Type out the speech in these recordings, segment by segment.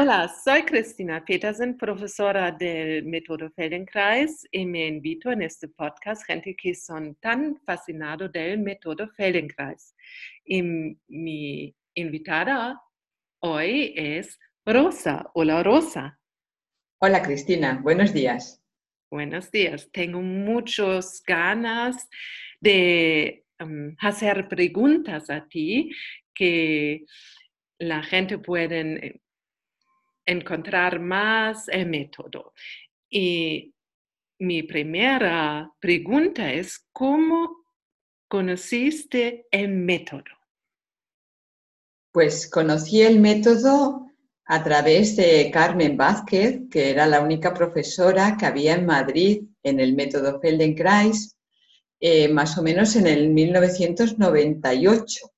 Hola, soy Cristina Petersen, profesora del método Feldenkrais y me invito en este podcast gente que son tan fascinados del método Feldenkrais. Y mi invitada hoy es Rosa. Hola, Rosa. Hola, Cristina. Buenos días. Buenos días. Tengo muchas ganas de um, hacer preguntas a ti que la gente puede encontrar más el método. Y mi primera pregunta es, ¿cómo conociste el método? Pues conocí el método a través de Carmen Vázquez, que era la única profesora que había en Madrid en el método Feldenkrais, eh, más o menos en el 1998.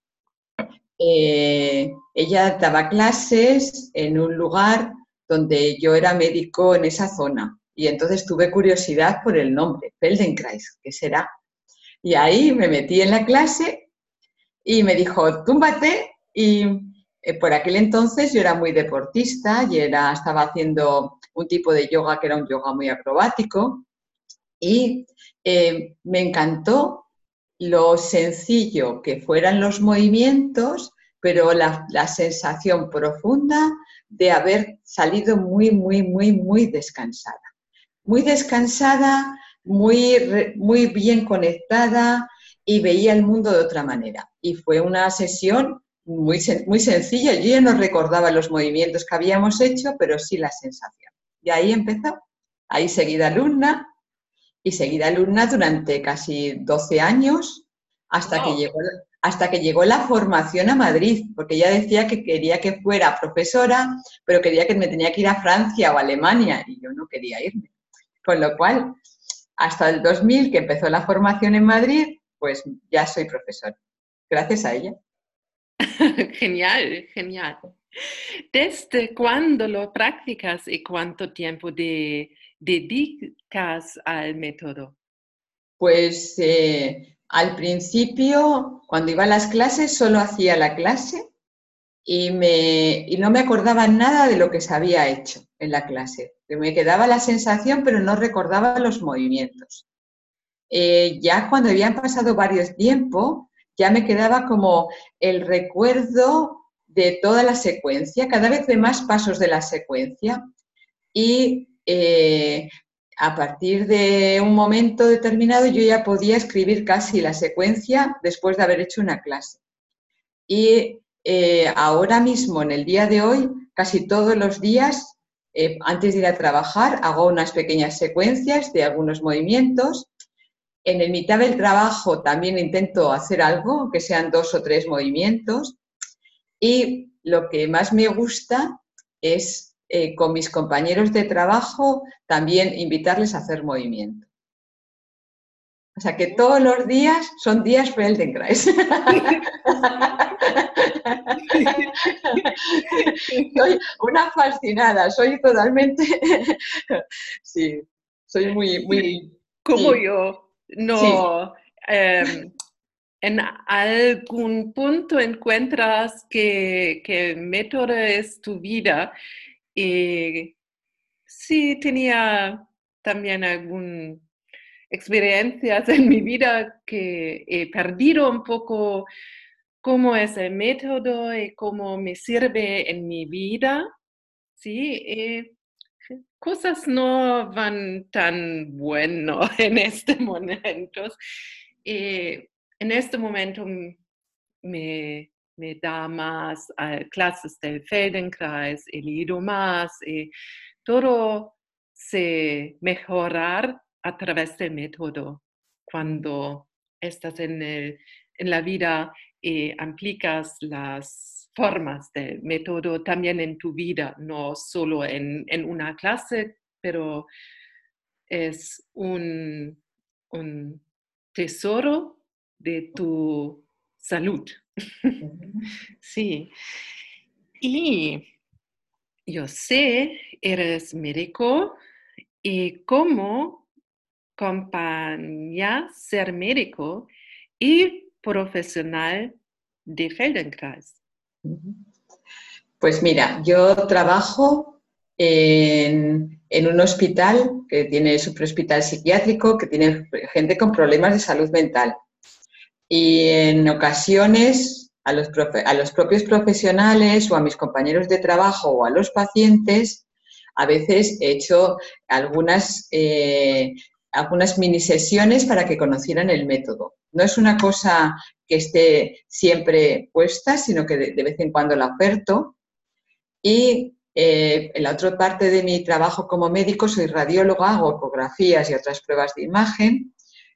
Eh, ella daba clases en un lugar donde yo era médico en esa zona. Y entonces tuve curiosidad por el nombre, Feldenkrais, ¿qué será? Y ahí me metí en la clase y me dijo, túmbate y eh, por aquel entonces yo era muy deportista y era, estaba haciendo un tipo de yoga que era un yoga muy acrobático. Y eh, me encantó lo sencillo que fueran los movimientos, pero la, sensación profunda de haber salido muy, muy, muy, muy descansada. Muy descansada, muy, muy bien conectada y veía el mundo de otra manera. Y fue una sesión muy, muy sencilla. Yo ya no recordaba los movimientos que habíamos hecho, pero sí la sensación. Y ahí empezó. Ahí seguí de alumna y seguida alumna durante casi 12 años hasta, que llegó, hasta que llegó la formación a Madrid, porque ella decía que quería que fuera profesora, pero quería que me tenía que ir a Francia o Alemania y yo no quería irme. Con lo cual, hasta el 2000 que empezó la formación en Madrid, pues ya soy profesora, gracias a ella. genial, genial. ¿Desde cuándo lo practicas y cuánto tiempo de, dedicas al método? Pues eh, al principio, cuando iba a las clases, solo hacía la clase y, me, y no me acordaba nada de lo que se había hecho en la clase. Me quedaba la sensación, pero no recordaba los movimientos. Eh, ya cuando habían pasado varios tiempos, ya me quedaba como el recuerdo de toda la secuencia, cada vez de más pasos de la secuencia y eh, a partir de un momento determinado yo ya podía escribir casi la secuencia después de haber hecho una clase. Y eh, ahora mismo, en el día de hoy, casi todos los días, eh, antes de ir a trabajar, hago unas pequeñas secuencias de algunos movimientos. En el mitad del trabajo también intento hacer algo, que sean dos o tres movimientos. Y lo que más me gusta es eh, con mis compañeros de trabajo también invitarles a hacer movimiento. O sea que todos los días son días Feldenkrais. soy una fascinada, soy totalmente, sí, soy muy, muy... Como yo, no, em, en algún punto encuentras que, que el método es tu vida y sí tenía también algunas experiencias en mi vida que he perdido un poco cómo es el método y cómo me sirve en mi vida. Sí, cosas no van tan bueno en este momento. en este momento me me da más uh, clases del Feldenkrais, he leído más, todo se mejorar a través del método. Cuando estás en, la vida y aplicas las formas del método también en tu vida, no solo en, una clase, pero es un tesoro de tu salud. Sí. Y yo sé, eres médico y cómo compañía ser médico y profesional de Feldenkrais. Pues mira, yo trabajo en, un hospital que tiene su hospital psiquiátrico, que tiene gente con problemas de salud mental. Y en ocasiones a los, a los propios profesionales o a mis compañeros de trabajo o a los pacientes, a veces he hecho algunas, eh, algunas mini sesiones para que conocieran el método. No es una cosa que esté siempre puesta, sino que de, vez en cuando la oferto. Y eh, en la otra parte de mi trabajo como médico soy radióloga, hago ecografías y otras pruebas de imagen.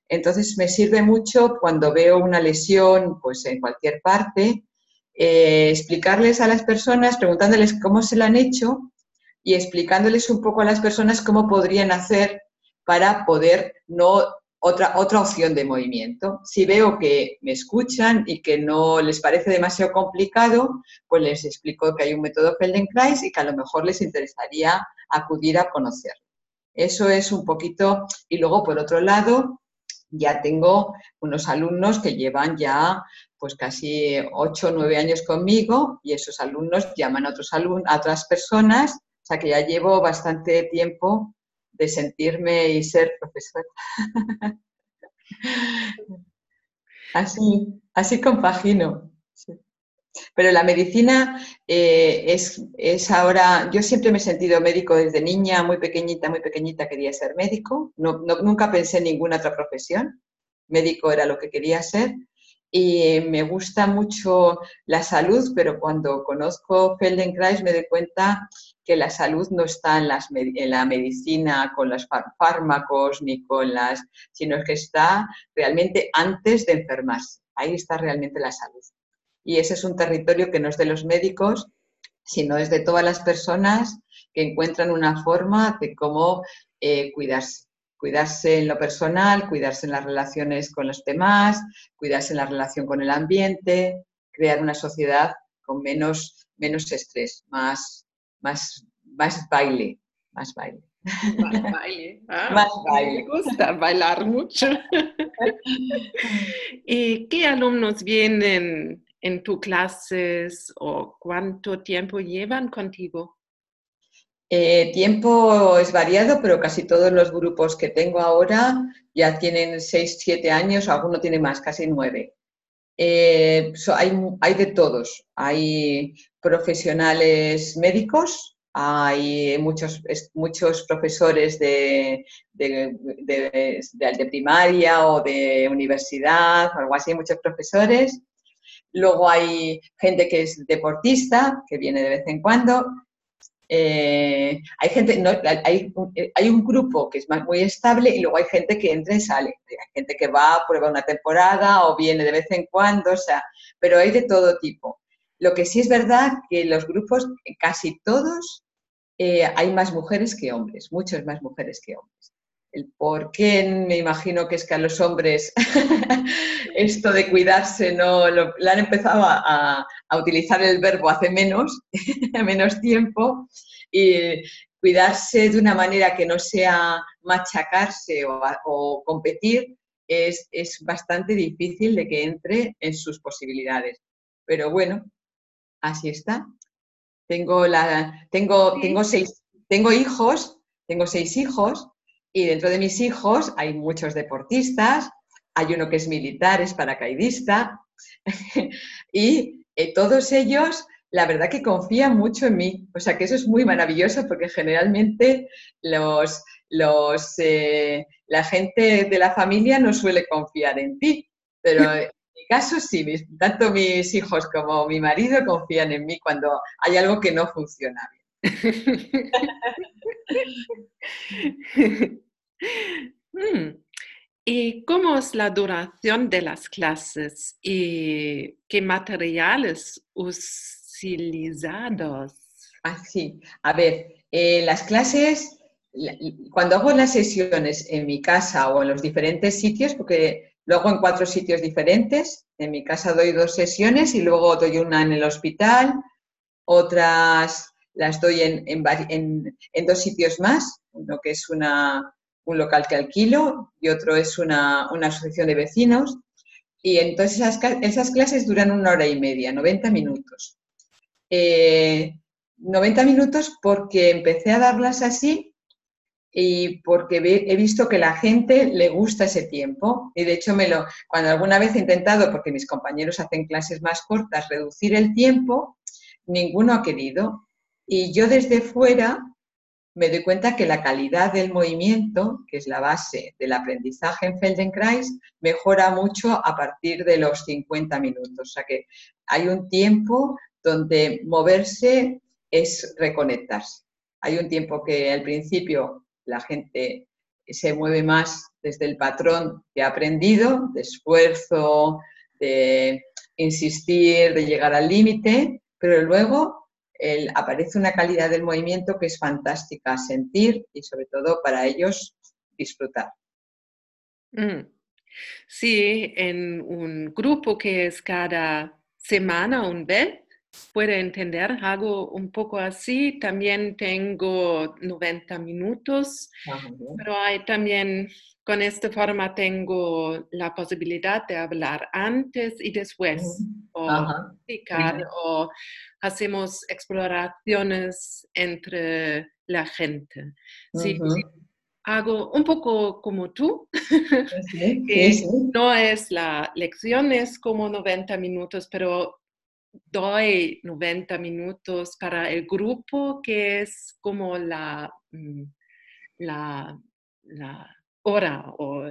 Entonces me sirve mucho cuando veo una lesión pues, en cualquier parte, eh, explicarles a las personas, preguntándoles cómo se la han hecho y explicándoles un poco a las personas cómo podrían hacer para poder no otra, otra opción de movimiento. Si veo que me escuchan y que no les parece demasiado complicado, pues les explico que hay un método Feldenkrais y que a lo mejor les interesaría acudir a conocerlo. Eso es un poquito, y luego por otro lado, ya tengo unos alumnos que llevan ya pues casi 8 o 9 años conmigo y esos alumnos llaman a, otros a otras personas, o sea que ya llevo bastante tiempo de sentirme y ser profesora. así, así compagino. Pero la medicina eh, es, es, ahora, yo siempre me he sentido médico desde niña, muy pequeñita, muy pequeñita quería ser médico, no, nunca pensé en ninguna otra profesión, médico era lo que quería ser y me gusta mucho la salud, pero cuando conozco Feldenkrais me doy cuenta que la salud no está en, en la medicina con los fármacos ni con las, sino que está realmente antes de enfermarse. Ahí está realmente la salud. Y ese es un territorio que no es de los médicos, sino es de todas las personas que encuentran una forma de cómo eh, cuidarse. Cuidarse en lo personal, cuidarse en las relaciones con los demás, cuidarse en la relación con el ambiente, crear una sociedad con menos, menos estrés, más, más, más baile, más baile. Más baile. Ah, más baile. Me gusta bailar mucho. ¿Y qué alumnos vienen en tus clases o cuánto tiempo llevan contigo? Eh, tiempo es variado, pero casi todos los grupos que tengo ahora ya tienen 6, 7 años, alguno tiene más, casi 9. Eh, hay, de todos. Hay profesionales médicos, hay muchos, muchos profesores de, de, de, primaria o de universidad, algo así, muchos profesores. Luego hay gente que es deportista, que viene de vez en cuando. Eh, hay gente, no, hay, hay, un grupo que es muy estable y luego hay gente que entra y sale. Hay gente que va, prueba una temporada o viene de vez en cuando, o sea, pero hay de todo tipo. Lo que sí es verdad que los grupos, casi todos, eh, hay más mujeres que hombres, muchas más mujeres que hombres. El por qué me imagino que es que a los hombres esto de cuidarse no lo, han empezado a, utilizar el verbo hace menos, menos tiempo, y cuidarse de una manera que no sea machacarse o, o competir es, es bastante difícil de que entre en sus posibilidades. Pero bueno, así está. Tengo, la, tengo, tengo, seis, tengo hijos, tengo seis hijos y dentro de mis hijos hay muchos deportistas, hay uno que es militar, es paracaidista y eh, todos ellos la verdad que confían mucho en mí. O sea que eso es muy maravilloso porque generalmente los, los, eh, la gente de la familia no suele confiar en ti, pero mi caso sí, tanto mis hijos como mi marido confían en mí cuando hay algo que no funciona bien. Hmm. ¿Y cómo es la duración de las clases y qué materiales utilizados? Así, ah, a ver, eh, las clases, cuando hago las sesiones en mi casa o en los diferentes sitios, porque Luego en cuatro sitios diferentes. En mi casa doy dos sesiones y luego doy una en el hospital, otras las doy en, dos sitios más, uno que es una, un local que alquilo y otro es una, asociación de vecinos. Y entonces esas, esas, clases duran una hora y media, 90 minutos. Eh, 90 minutos porque empecé a darlas así y porque he visto que la gente le gusta ese tiempo. Y de hecho, me lo, cuando alguna vez he intentado, porque mis compañeros hacen clases más cortas, reducir el tiempo, ninguno ha querido. Y yo desde fuera me doy cuenta que la calidad del movimiento, que es la base del aprendizaje en Feldenkrais, mejora mucho a partir de los 50 minutos. O sea que hay un tiempo donde moverse es reconectarse. Hay un tiempo que al principio la gente se mueve más desde el patrón que ha aprendido, de esfuerzo, de insistir, de llegar al límite, pero luego aparece una calidad del movimiento que es fantástica sentir y sobre todo para ellos disfrutar. Mm. Sí, en un grupo que es cada semana un vez, puede entender, hago un poco así, también tengo 90 minutos, pero hay también con esta forma tengo la posibilidad de hablar antes y después, o explicar, o hacemos exploraciones entre la gente. Sí, hago un poco como tú, no es la lección, es como 90 minutos, pero doy 90 minutos para el grupo que es como la, mm, la, la hora o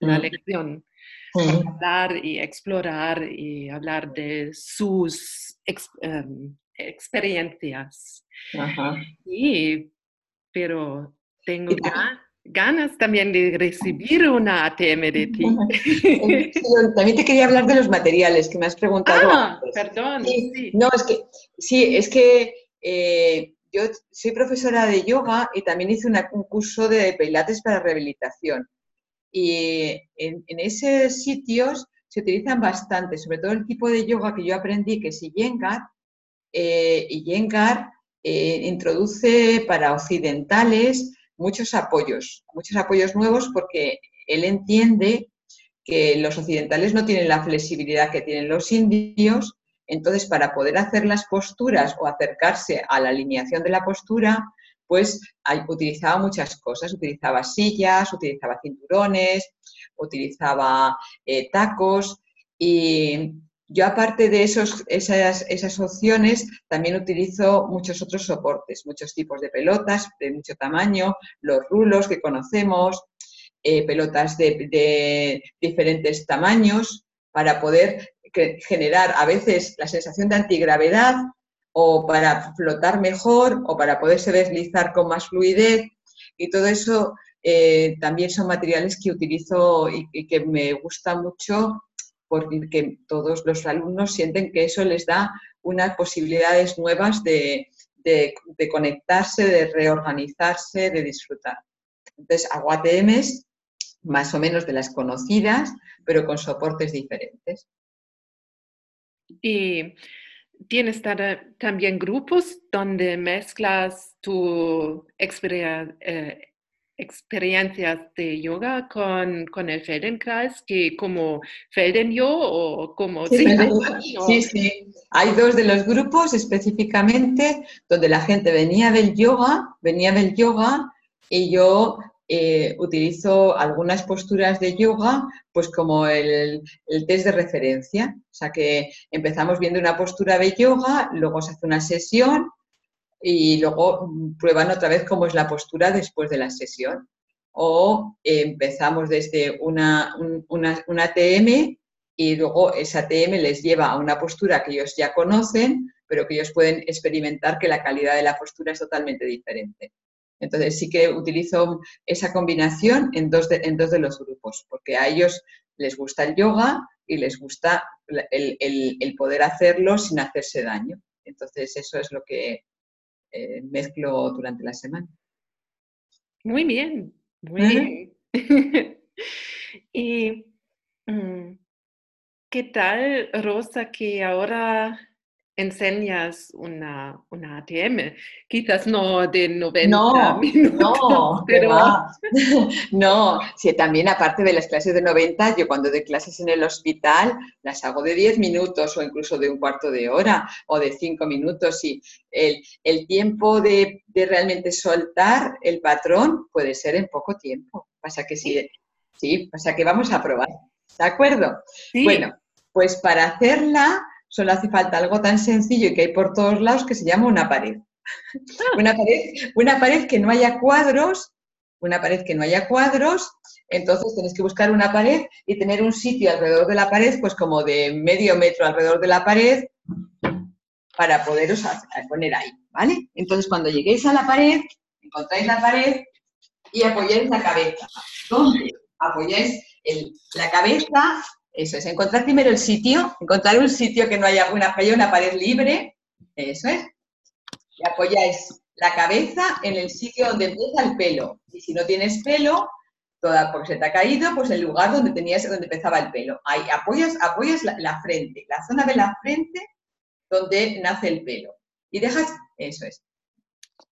la mm. lección. Hablar y explorar y hablar de sus em, experiencias. Y, pero tengo ganas también de recibir una ATM de ti. también te quería hablar de los materiales que me has preguntado. Ah, perdón. Sí, No, es que, sí, es que eh, yo soy profesora de yoga y también hice un curso de pilates para rehabilitación. Y en, esos sitios se utilizan bastante, sobre todo el tipo de yoga que yo aprendí, que es Iyengar, eh, y Iyengar eh, introduce para occidentales muchos apoyos, muchos apoyos nuevos porque él entiende que los occidentales no tienen la flexibilidad que tienen los indios entonces, para poder hacer las posturas o acercarse a la alineación de la postura, pues utilizaba muchas cosas. Utilizaba sillas, utilizaba cinturones, utilizaba eh, tacos y yo aparte de esos, esas, esas, opciones, también utilizo muchos otros soportes, muchos tipos de pelotas de mucho tamaño, los rulos que conocemos, eh, pelotas de, diferentes tamaños para poder generar a veces la sensación de antigravedad o para flotar mejor o para poderse deslizar con más fluidez. Y todo eso eh, también son materiales que utilizo y, que me gusta mucho porque todos los alumnos sienten que eso les da unas posibilidades nuevas de, conectarse, de reorganizarse, de disfrutar. Entonces, hago ATMs más o menos de las conocidas, pero con soportes diferentes. Y tienes también grupos donde mezclas tu eh, experiencias de yoga con, con, el Feldenkrais, que como Felden-Yo o como... Sí, sí, sí, Hay dos de los grupos específicamente donde la gente venía del yoga, venía del yoga y yo eh, utilizo algunas posturas de yoga, pues como el, test de referencia. O sea que empezamos viendo una postura de yoga, luego se hace una sesión y luego prueban otra vez cómo es la postura después de la sesión. O empezamos desde una, una TM y luego esa TM les lleva a una postura que ellos ya conocen, pero que ellos pueden experimentar que la calidad de la postura es totalmente diferente. Entonces sí que utilizo esa combinación en dos de, en dos de los grupos, porque a ellos les gusta el yoga y les gusta el, poder hacerlo sin hacerse daño. Entonces eso es lo que eh, mezclo durante la semana. Muy bien, muy bien. y mm, ¿qué tal, Rosa, que ahora enseñas una, una ATM, quizás no de 90 no, minutos, no, pero no, si también aparte de las clases de 90, yo cuando doy clases en el hospital las hago de 10 minutos o incluso de un cuarto de hora o de 5 minutos y el, el tiempo de, de, realmente soltar el patrón puede ser en poco tiempo. Pasa que sí, sí, pasa que vamos a probar, ¿de acuerdo? Sí. Bueno, pues para hacerla solo hace falta algo tan sencillo y que hay por todos lados que se llama una pared. una pared. Una pared que no haya cuadros, una pared que no haya cuadros, entonces tenéis que buscar una pared y tener un sitio alrededor de la pared, pues como de medio metro alrededor de la pared, para poderos poner ahí, ¿vale? Entonces cuando lleguéis a la pared, encontráis la pared y apoyáis la cabeza. ¿Dónde? Apoyáis la cabeza eso es, encontrar primero el sitio, encontrar un sitio que no haya una, una pared libre, eso es, y apoyáis la cabeza en el sitio donde empieza el pelo. Y si no tienes pelo, toda, porque se te ha caído, pues el lugar donde tenías, donde empezaba el pelo. Ahí apoyas, apoyas la, la frente, la zona de la frente donde nace el pelo. Y dejas, eso es.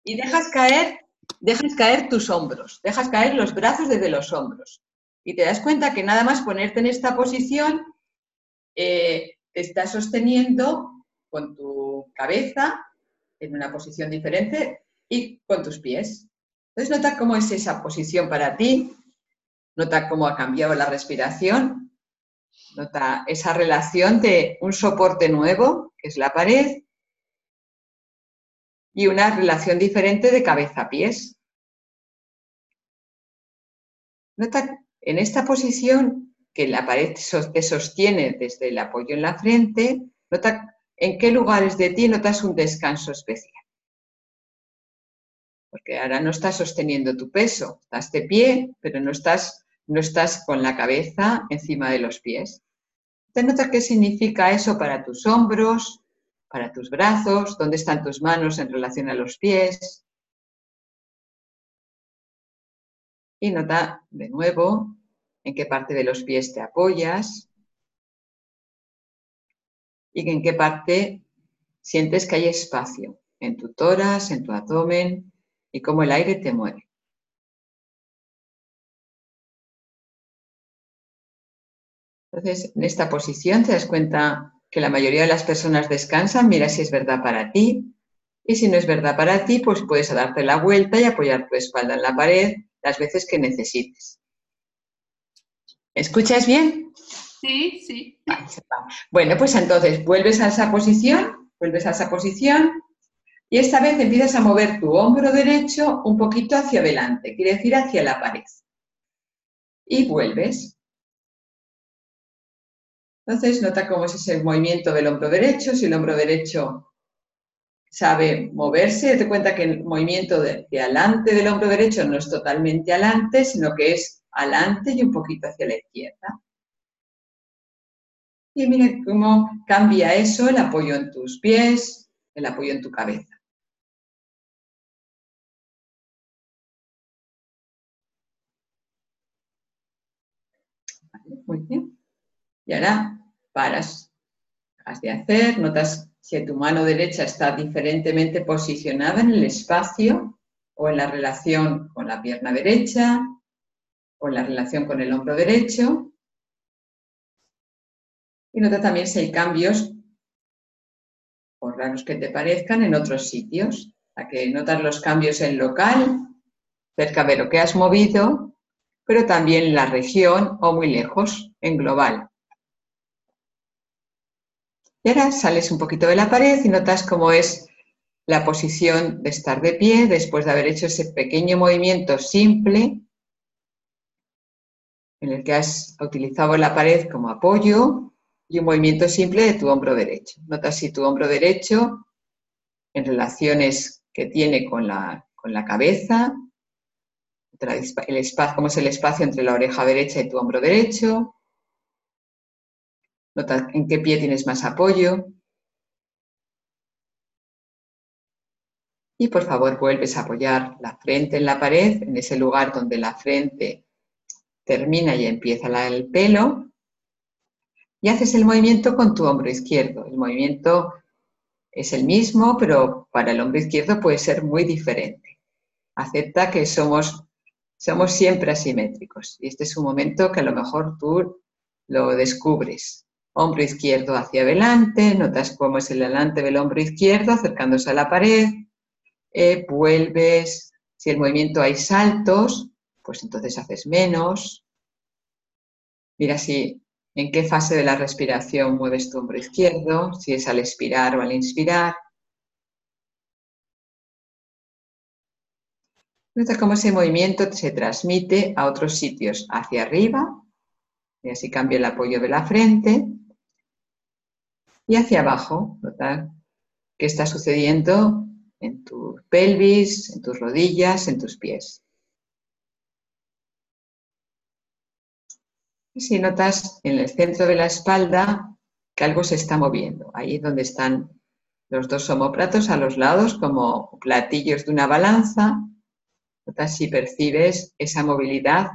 Y dejas caer, dejas caer tus hombros, dejas caer los brazos desde los hombros y te das cuenta que nada más ponerte en esta posición, eh, te estás sosteniendo con tu cabeza en una posición diferente y con tus pies. Entonces nota cómo es esa posición para ti, nota cómo ha cambiado la respiración, nota esa relación de un soporte nuevo, que es la pared, y una relación diferente de cabeza a pies. Nota en esta posición, que la pared te sostiene desde el apoyo en la frente, nota en qué lugares de ti notas un descanso especial. Porque ahora no estás sosteniendo tu peso, estás de pie, pero no estás, no estás con la cabeza encima de los pies. ¿Te nota qué significa eso para tus hombros, para tus brazos? ¿Dónde están tus manos en relación a los pies? Y nota de nuevo en qué parte de los pies te apoyas y en qué parte sientes que hay espacio en tu toras, en tu abdomen y cómo el aire te mueve. Entonces, en esta posición te das cuenta que la mayoría de las personas descansan, mira si es verdad para ti, y si no es verdad para ti, pues puedes darte la vuelta y apoyar tu espalda en la pared las veces que necesites. ¿Escuchas bien? Sí, sí. Bueno, pues entonces vuelves a esa posición, vuelves a esa posición y esta vez empiezas a mover tu hombro derecho un poquito hacia adelante, quiere decir hacia la pared. Y vuelves. Entonces nota cómo es ese movimiento del hombro derecho, si el hombro derecho sabe moverse, te cuenta que el movimiento de, adelante del hombro derecho no es totalmente adelante, sino que es adelante y un poquito hacia la izquierda. Y mira cómo cambia eso, el apoyo en tus pies, el apoyo en tu cabeza. muy bien. Y ahora paras, has de hacer, notas si tu mano derecha está diferentemente posicionada en el espacio o en la relación con la pierna derecha o la relación con el hombro derecho. Y nota también si hay cambios, por raros que te parezcan, en otros sitios. A que notas los cambios en local, cerca de lo que has movido, pero también en la región o muy lejos, en global. Y ahora sales un poquito de la pared y notas cómo es la posición de estar de pie después de haber hecho ese pequeño movimiento simple en el que has utilizado la pared como apoyo y un movimiento simple de tu hombro derecho. Notas si tu hombro derecho, en relaciones que tiene con la, con la cabeza, el espacio, cómo es el espacio entre la oreja derecha y tu hombro derecho, Nota en qué pie tienes más apoyo. Y por favor vuelves a apoyar la frente en la pared, en ese lugar donde la frente termina y empieza el pelo. Y haces el movimiento con tu hombro izquierdo, el movimiento es el mismo, pero para el hombro izquierdo puede ser muy diferente. Acepta que somos, somos siempre asimétricos y este es un momento que a lo mejor tú lo descubres. Hombro izquierdo hacia adelante, notas cómo es el adelante del hombro izquierdo acercándose a la pared, eh, vuelves, si el movimiento hay saltos, pues entonces haces menos. Mira si en qué fase de la respiración mueves tu hombro izquierdo, si es al expirar o al inspirar. Nota cómo ese movimiento se transmite a otros sitios, hacia arriba, y así cambia el apoyo de la frente, y hacia abajo. Nota qué está sucediendo en tu pelvis, en tus rodillas, en tus pies. Si notas en el centro de la espalda que algo se está moviendo, ahí donde están los dos homóplatos a los lados como platillos de una balanza, notas si percibes esa movilidad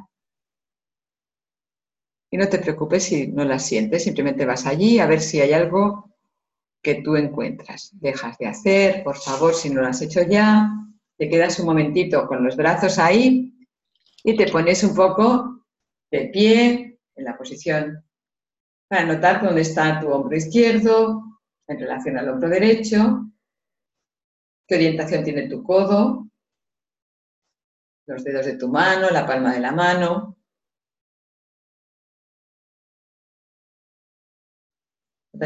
y no te preocupes si no la sientes, simplemente vas allí a ver si hay algo que tú encuentras. Dejas de hacer, por favor, si no lo has hecho ya, te quedas un momentito con los brazos ahí y te pones un poco de pie, en la posición para notar dónde está tu hombro izquierdo en relación al hombro derecho, qué orientación tiene tu codo, los dedos de tu mano, la palma de la mano.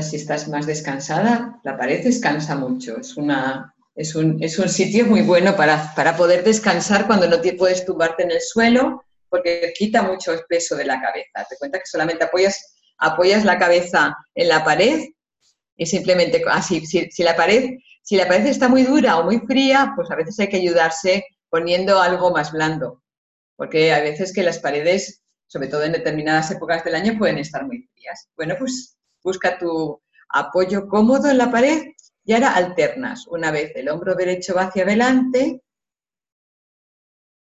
Si estás más descansada, la pared descansa mucho. Es, una, es, un, es un sitio muy bueno para, para poder descansar cuando no te puedes tumbarte en el suelo porque quita mucho el peso de la cabeza. Te cuenta que solamente apoyas, apoyas la cabeza en la pared y simplemente así, si, la pared, si la pared está muy dura o muy fría, pues a veces hay que ayudarse poniendo algo más blando, porque hay veces que las paredes, sobre todo en determinadas épocas del año, pueden estar muy frías. Bueno, pues busca tu apoyo cómodo en la pared y ahora alternas. Una vez el hombro derecho va hacia adelante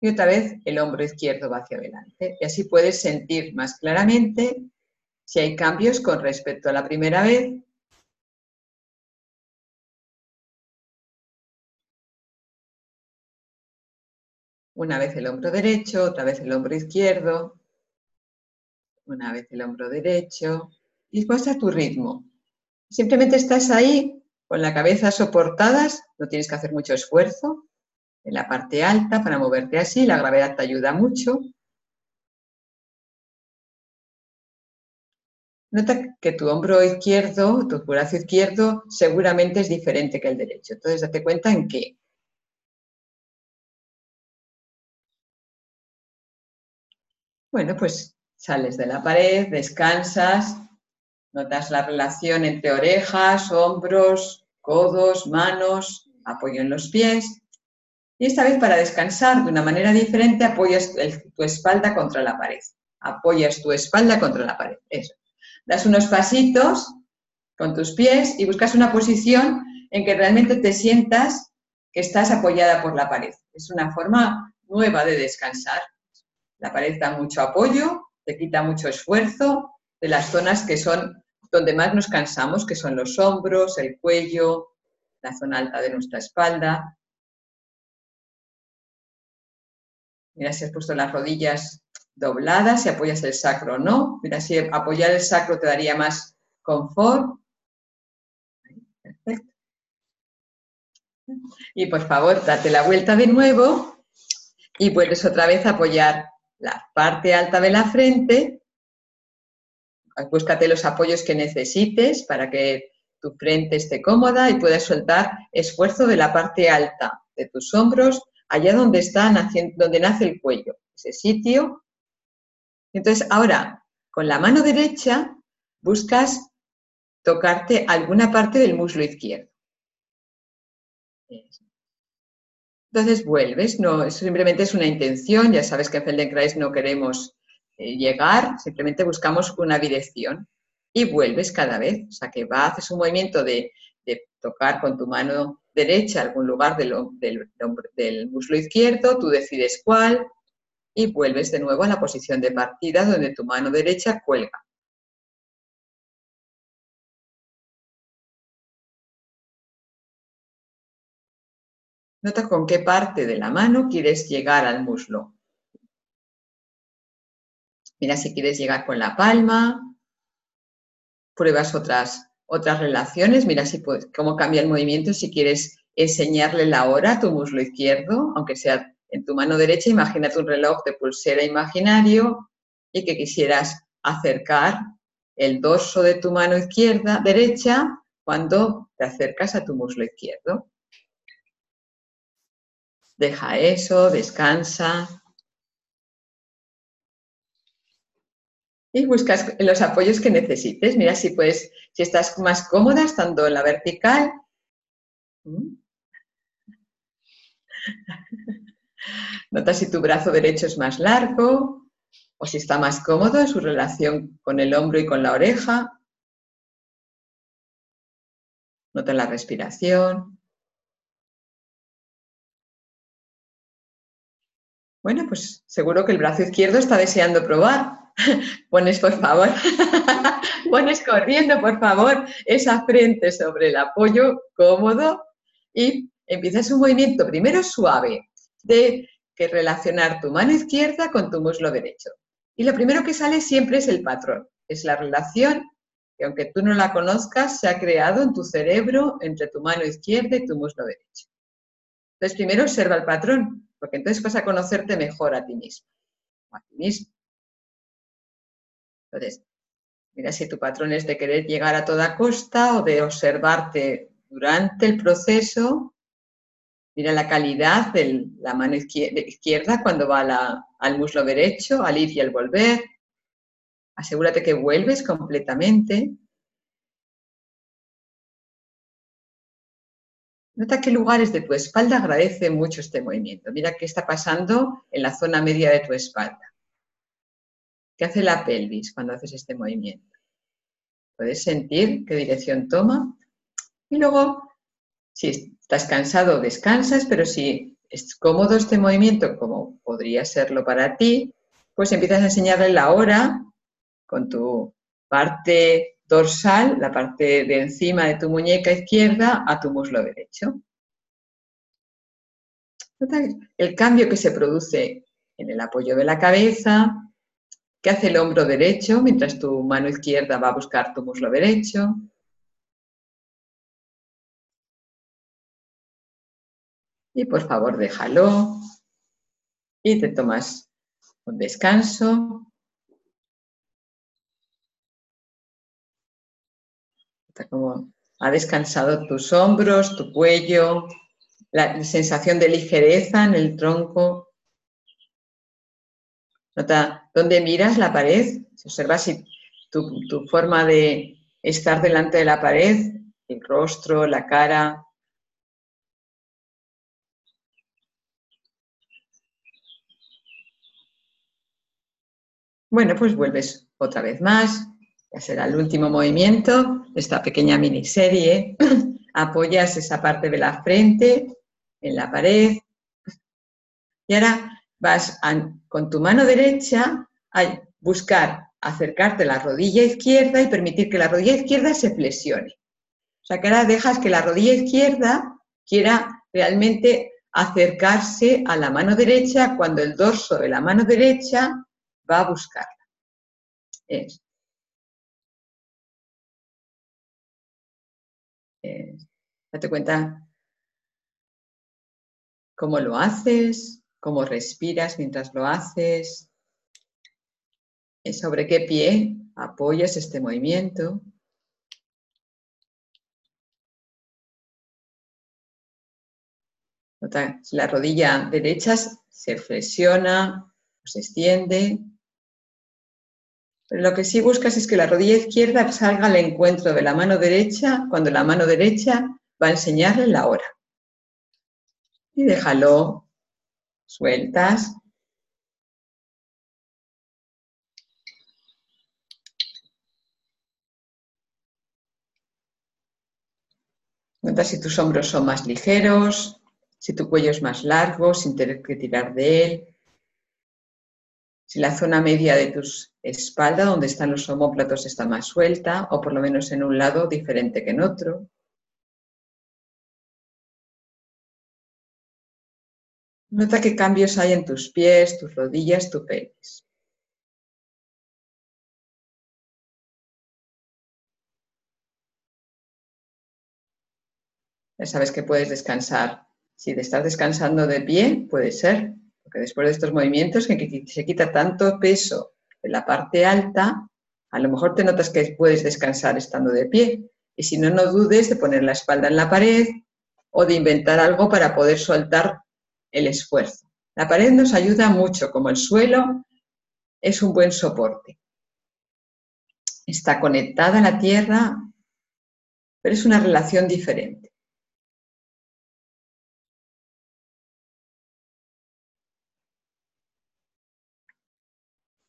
y otra vez el hombro izquierdo va hacia adelante. Y así puedes sentir más claramente si hay cambios con respecto a la primera vez. Una vez el hombro derecho, otra vez el hombro izquierdo, una vez el hombro derecho, y vas a tu ritmo. Simplemente estás ahí con la cabeza soportadas, no tienes que hacer mucho esfuerzo, en la parte alta para moverte así, la gravedad te ayuda mucho. Nota que tu hombro izquierdo, tu brazo izquierdo, seguramente es diferente que el derecho. Entonces, date cuenta en qué. Bueno, pues sales de la pared, descansas, notas la relación entre orejas, hombros, codos, manos, apoyo en los pies y esta vez para descansar de una manera diferente apoyas tu espalda contra la pared. Apoyas tu espalda contra la pared. Eso. Das unos pasitos con tus pies y buscas una posición en que realmente te sientas que estás apoyada por la pared. Es una forma nueva de descansar. La pared da mucho apoyo, te quita mucho esfuerzo de las zonas que son donde más nos cansamos, que son los hombros, el cuello, la zona alta de nuestra espalda. Mira si has puesto las rodillas dobladas, si apoyas el sacro o no. Mira si apoyar el sacro te daría más confort. Perfecto. Y por favor, date la vuelta de nuevo y vuelves otra vez a apoyar la parte alta de la frente. Búscate los apoyos que necesites para que tu frente esté cómoda y puedas soltar esfuerzo de la parte alta de tus hombros allá donde está donde nace el cuello, ese sitio. Entonces, ahora, con la mano derecha buscas tocarte alguna parte del muslo izquierdo. Entonces vuelves, no, simplemente es una intención, ya sabes que en Feldenkrais no queremos eh, llegar, simplemente buscamos una dirección y vuelves cada vez, o sea que va, haces un movimiento de tocar con tu mano derecha algún lugar del, del, muslo izquierdo, tú decides cuál y vuelves de nuevo a la posición de partida donde tu mano derecha cuelga. Nota con qué parte de la mano quieres llegar al muslo. Mira si quieres llegar con la palma, pruebas otras, otras relaciones, mira si puedes, cómo cambia el movimiento, si quieres enseñarle la hora a tu muslo izquierdo, aunque sea en tu mano derecha, imagínate un reloj de pulsera imaginario y que quisieras acercar el dorso de tu mano izquierda, derecha, cuando te acercas a tu muslo izquierdo. Deja eso, descansa. Y buscas los apoyos que necesites. Mira si puedes, si estás más cómoda estando en la vertical. ¿Mm? Nota si tu brazo derecho es más largo o si está más cómodo en su relación con el hombro y con la oreja. Nota la respiración. Bueno, pues seguro que el brazo izquierdo está deseando probar. Pones, por favor, pones corriendo, por favor, esa frente sobre el apoyo cómodo y empiezas un movimiento primero suave de que relacionar tu mano izquierda con tu muslo derecho. Y lo primero que sale siempre es el patrón, es la relación que aunque tú no la conozcas, se ha creado en tu cerebro entre tu mano izquierda y tu muslo derecho. Entonces, primero observa el patrón, porque entonces vas a conocerte mejor a ti mismo a ti mismo. Entonces, mira si tu patrón es de querer llegar a toda costa o de observarte durante el proceso Mira la calidad de la mano izquierda cuando va al muslo derecho, al ir y al volver. Asegúrate que vuelves completamente. Nota qué lugares de tu espalda agradecen mucho este movimiento. Mira qué está pasando en la zona media de tu espalda. ¿Qué hace la pelvis cuando haces este movimiento? Puedes sentir qué dirección toma. Y luego, si estás cansado, descansas, pero si es cómodo este movimiento, como podría serlo para ti, pues empiezas a enseñarle la hora con tu parte dorsal, la parte de encima de tu muñeca izquierda, a tu muslo derecho. El cambio que se produce en el apoyo de la cabeza, que hace el hombro derecho mientras tu mano izquierda va a buscar tu muslo derecho, y por favor déjalo y te tomas un descanso. Está como ha descansado tus hombros, tu cuello, la sensación de ligereza en el tronco. Nota dónde miras la pared. Observa si tu, tu forma de estar delante de la pared, el rostro, la cara, Bueno, pues vuelves otra vez más, ya será el último movimiento de esta pequeña miniserie. Apoyas esa parte de la frente en la pared y ahora vas con tu mano derecha a buscar acercarte la rodilla izquierda y permitir que la rodilla izquierda se flexione. O sea, que ahora dejas que la rodilla izquierda quiera realmente acercarse a la mano derecha cuando el dorso de la mano derecha va a buscarla. date cuenta cómo lo haces, cómo respiras mientras lo haces, sobre qué pie apoyas este movimiento. Nota, la rodilla derecha se flexiona o se extiende, lo que sí buscas es que la rodilla izquierda salga al encuentro de la mano derecha cuando la mano derecha va a enseñarle la hora. Y déjalo, sueltas. Nota si tus hombros son más ligeros, si tu cuello es más largo sin tener que tirar de él si la zona media de tu espalda, donde están los homóplatos, está más suelta o por lo menos en un lado diferente que en otro. Nota qué cambios hay en tus pies, tus rodillas, tu pelvis. Ya sabes que puedes descansar. Si te estás descansando de pie, puede ser, porque después de estos movimientos que se quita tanto peso de la parte alta, a lo mejor te notas que puedes descansar estando de pie. Y si no, no dudes de poner la espalda en la pared o de inventar algo para poder soltar el esfuerzo. La pared nos ayuda mucho, como el suelo es un buen soporte. Está conectada a la tierra, pero es una relación diferente.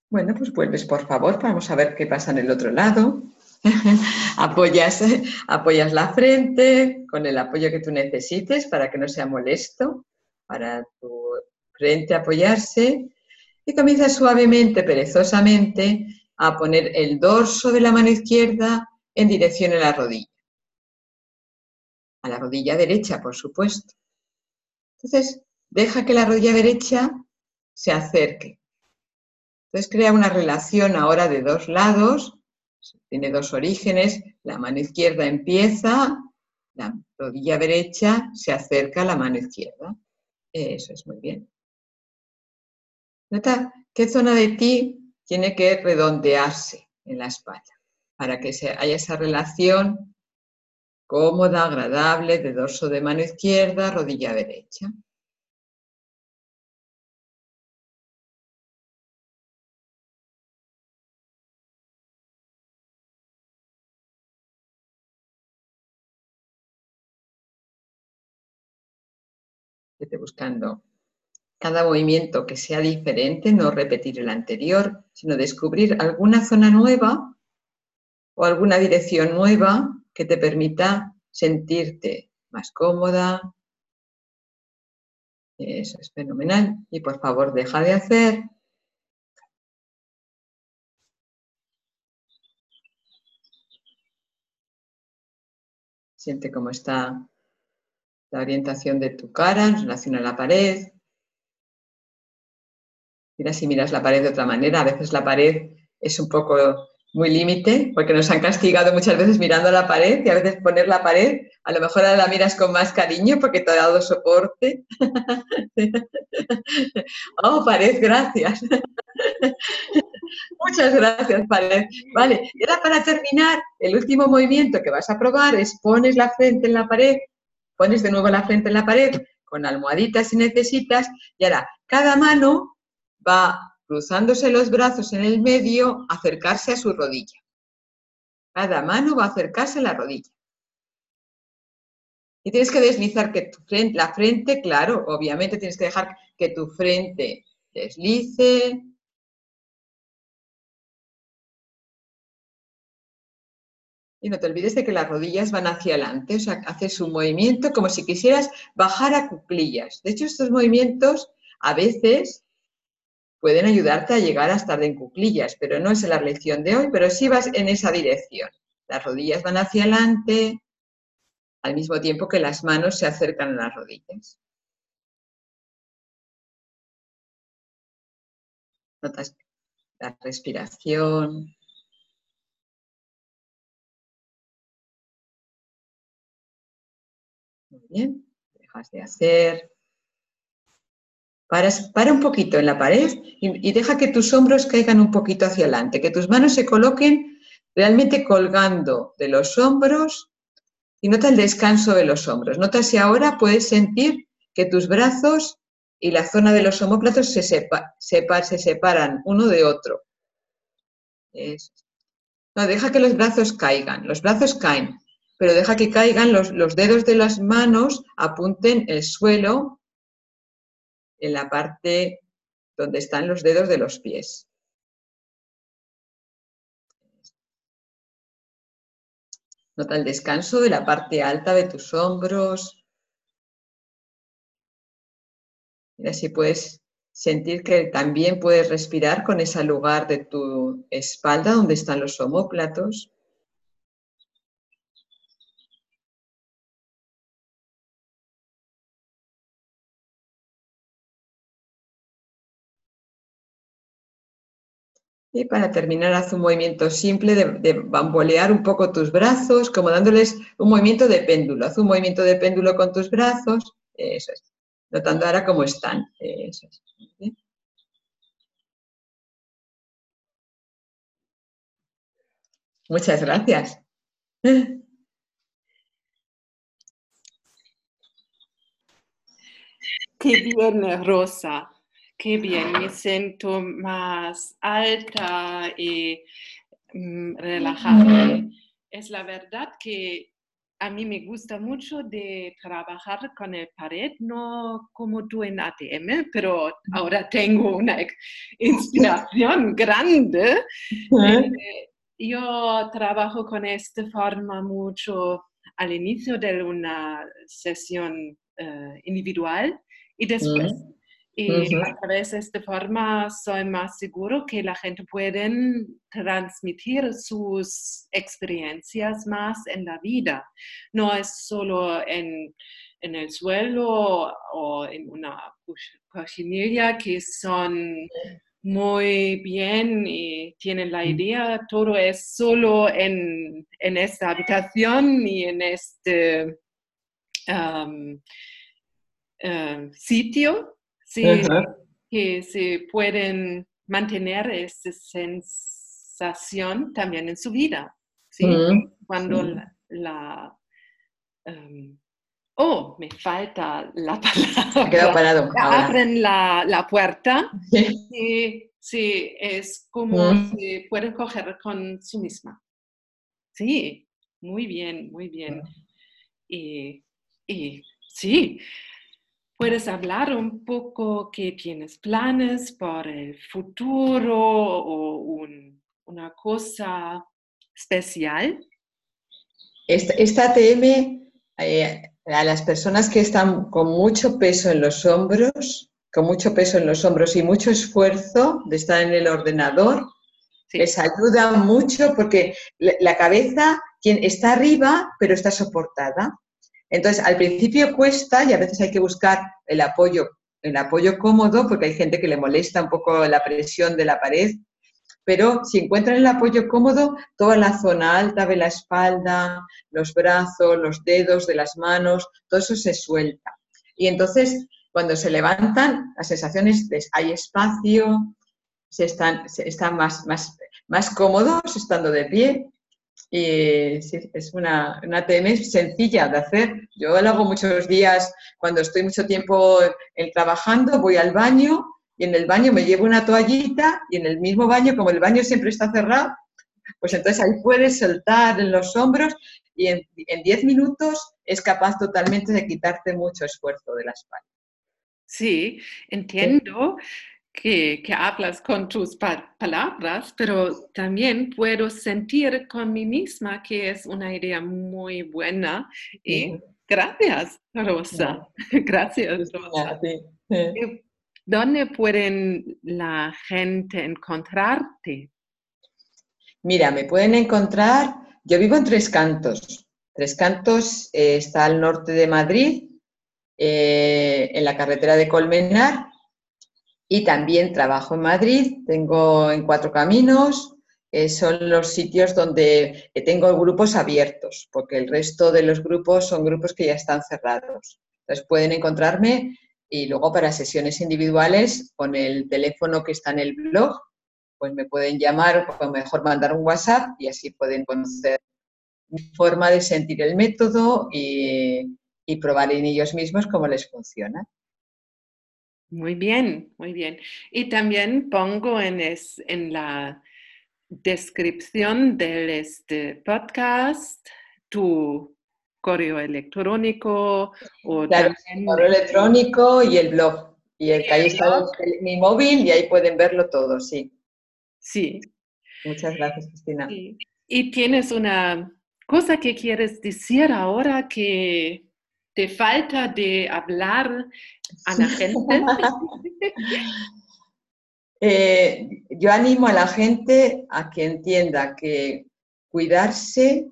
Bueno, pues vuelves por favor, vamos a ver qué pasa en el otro lado. apoyas, apoyas la frente con el apoyo que tú necesites para que no sea molesto, para tu frente apoyarse y comienzas suavemente, perezosamente, a poner el dorso de la mano izquierda en dirección a la rodilla. A la rodilla derecha, por supuesto. Entonces, deja que la rodilla derecha se acerque entonces crea una relación ahora de dos lados, tiene dos orígenes, la mano izquierda empieza, la rodilla derecha se acerca a la mano izquierda. Eso es muy bien. Nota qué zona de ti tiene que redondearse en la espalda para que haya esa relación cómoda, agradable de dorso de mano izquierda, rodilla derecha. Buscando cada movimiento que sea diferente, no repetir el anterior, sino descubrir alguna zona nueva o alguna dirección nueva que te permita sentirte más cómoda. Eso es fenomenal. Y por favor, deja de hacer. Siente cómo está la orientación de tu cara en relación a la pared. Mira si miras la pared de otra manera. A veces la pared es un poco muy límite, porque nos han castigado muchas veces mirando la pared y a veces poner la pared, a lo mejor ahora la miras con más cariño porque te ha dado soporte. oh, pared, gracias. Muchas gracias, pared. Vale, y ahora para terminar, el último movimiento que vas a probar es pones la frente en la pared Pones de nuevo la frente en la pared con almohaditas si necesitas y ahora cada mano va cruzándose los brazos en el medio, acercarse a su rodilla. Cada mano va a acercarse a la rodilla. Y tienes que deslizar que tu frente, la frente, claro, obviamente tienes que dejar que tu frente deslice, Y no te olvides de que las rodillas van hacia adelante, o sea, haces un movimiento como si quisieras bajar a cuclillas. De hecho, estos movimientos a veces pueden ayudarte a llegar a estar en cuclillas, pero no es la lección de hoy, pero sí vas en esa dirección. Las rodillas van hacia adelante al mismo tiempo que las manos se acercan a las rodillas. Notas la respiración. Bien, dejas de hacer. Para, un poquito en la pared y, deja que tus hombros caigan un poquito hacia adelante, que tus manos se coloquen realmente colgando de los hombros y nota el descanso de los hombros. Nota si ahora puedes sentir que tus brazos y la zona de los homóplatos se, se separan uno de otro. No, deja que los brazos caigan, los brazos caen pero deja que caigan los, dedos de las manos, apunten el suelo en la parte donde están los dedos de los pies. Nota el descanso de la parte alta de tus hombros. Mira si puedes sentir que también puedes respirar con ese lugar de tu espalda donde están los homóplatos. Y para terminar, haz un movimiento simple de, bambolear un poco tus brazos, como dándoles un movimiento de péndulo. Haz un movimiento de péndulo con tus brazos. Eso es. Notando ahora cómo están. Eso es. Muchas gracias. Qué bien, Rosa. Qué bien, me siento más alta y mm, relajada. Es la verdad que a mí me gusta mucho de trabajar con el pared, no como tú en ATM, pero ahora tengo una inspiración grande. Eh, yo trabajo con esta forma mucho al inicio de una sesión eh, individual y después. Y a través de esta forma soy más seguro que la gente puede transmitir sus experiencias más en la vida. No es solo en, en el suelo o en una cochinilla que son muy bien y tienen la idea, todo es solo en, en esta habitación y en este um, uh, sitio sí, que se pueden mantener esa sensación también en su vida. ¿sí? Cuando la... Em, oh, me falta la palabra. parado. Abren la, la puerta. Sí. sí, es como se pueden coger con su misma. Sí, muy bien, muy bien. Y, y sí, ¿Puedes hablar un poco qué tienes planes para el futuro o una cosa especial? Esta, TM, eh, a las personas que están con mucho peso en los hombros, con mucho peso en los hombros y mucho esfuerzo de estar en el ordenador, les ayuda mucho porque la cabeza está arriba, pero está soportada. Entonces, al principio cuesta y a veces hay que buscar el apoyo, el apoyo cómodo, porque hay gente que le molesta un poco la presión de la pared, pero si encuentran el apoyo cómodo, toda la zona alta de la espalda, los brazos, los dedos de las manos, todo eso se suelta. Y entonces, cuando se levantan, las sensaciones de hay espacio, se están, están más, más, más cómodos estando de pie y es una, una TM sencilla de hacer. Yo lo hago muchos días cuando estoy mucho tiempo trabajando, voy al baño y en el baño me llevo una toallita y en el mismo baño, como el baño siempre está cerrado, pues entonces ahí puedes soltar en los hombros y en 10 minutos es capaz totalmente de quitarte mucho esfuerzo de la espalda. Sí, entiendo que, hablas con tus palabras, pero también puedo sentir con mí misma que es una idea muy buena. Y gracias, Rosa. Gracias, Rosa. ¿Dónde pueden la gente encontrarte? Mira, me pueden encontrar, yo vivo en Tres Cantos. Tres Cantos eh, está al norte de Madrid, eh, en la carretera de Colmenar, y también trabajo en Madrid, tengo en Cuatro Caminos, eh, son los sitios donde eh, tengo grupos abiertos, porque el resto de los grupos son grupos que ya están cerrados. Entonces pueden encontrarme y luego para sesiones individuales con el teléfono que está en el blog, pues me pueden llamar o mejor mandar un WhatsApp y así pueden conocer mi forma de sentir el método y probar en ellos mismos cómo les funciona. Muy bien, muy bien. Y también pongo en, en la descripción del este podcast tu correo electrónico o claro, el correo electrónico y el blog. Y el, ahí está mi móvil y ahí pueden verlo todo, sí. Sí. Muchas gracias, Cristina. Y tienes una cosa que quieres decir ahora que falta de hablar a la gente? Eh, yo animo a la gente a que entienda que cuidarse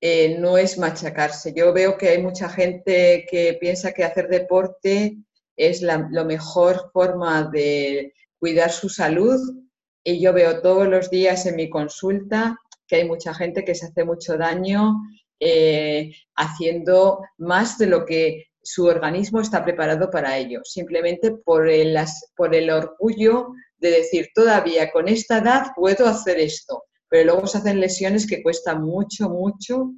eh, no es machacarse. Yo veo que hay mucha gente que piensa que hacer deporte es la mejor forma de cuidar su salud y yo veo todos los días en mi consulta que hay mucha gente que se hace mucho daño eh, haciendo más de lo que su organismo está preparado para ello, simplemente por el, por el orgullo de decir, todavía con esta edad puedo hacer esto, pero luego se hacen lesiones que cuesta mucho, mucho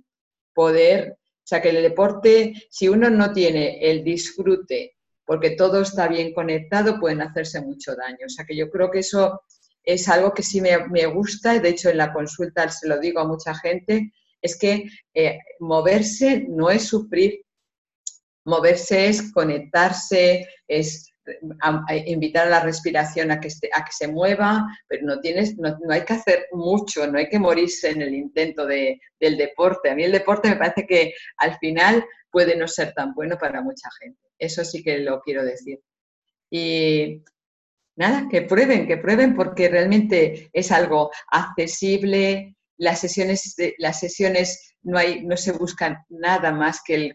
poder, o sea, que el deporte, si uno no tiene el disfrute, porque todo está bien conectado, pueden hacerse mucho daño. O sea, que yo creo que eso es algo que sí me, me gusta, de hecho en la consulta se lo digo a mucha gente, es que eh, moverse no es sufrir, moverse es conectarse, es invitar a la respiración a que, a que se mueva, pero no, tienes, no, hay que hacer mucho, no hay que morirse en el intento de, del deporte. A mí el deporte me parece que al final puede no ser tan bueno para mucha gente. Eso sí que lo quiero decir. Y nada, que prueben, que prueben porque realmente es algo accesible. Las sesiones, las sesiones no, hay, no se buscan nada más que el,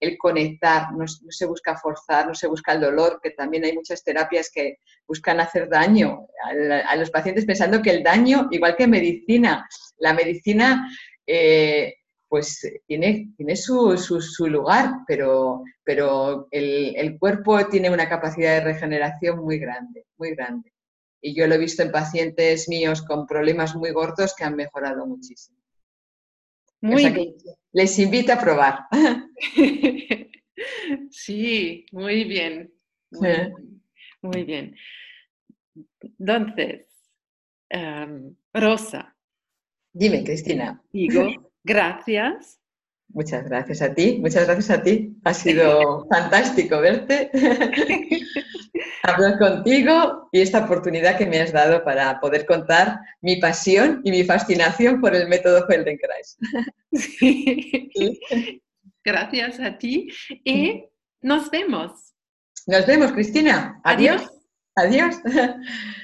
el, conectar, no, se busca forzar, no se busca el dolor, que también hay muchas terapias que buscan hacer daño a, los pacientes pensando que el daño, igual que medicina, la medicina eh, pues tiene, tiene su, su, lugar, pero, pero el, el, cuerpo tiene una capacidad de regeneración muy grande, muy grande. Y yo lo he visto en pacientes míos con problemas muy gordos que han mejorado muchísimo. Muy bien. Les invito a probar. Sí, muy bien. Muy, bien. Entonces, em, Rosa. Dime, Cristina. Digo, Gracias. Muchas gracias a ti, muchas gracias a ti. Ha sido fantástico verte, hablar contigo y esta oportunidad que me has dado para poder contar mi pasión y mi fascinación por el método Feldenkrais. Gracias a ti y nos vemos. Nos vemos, Cristina. Adiós. Adiós.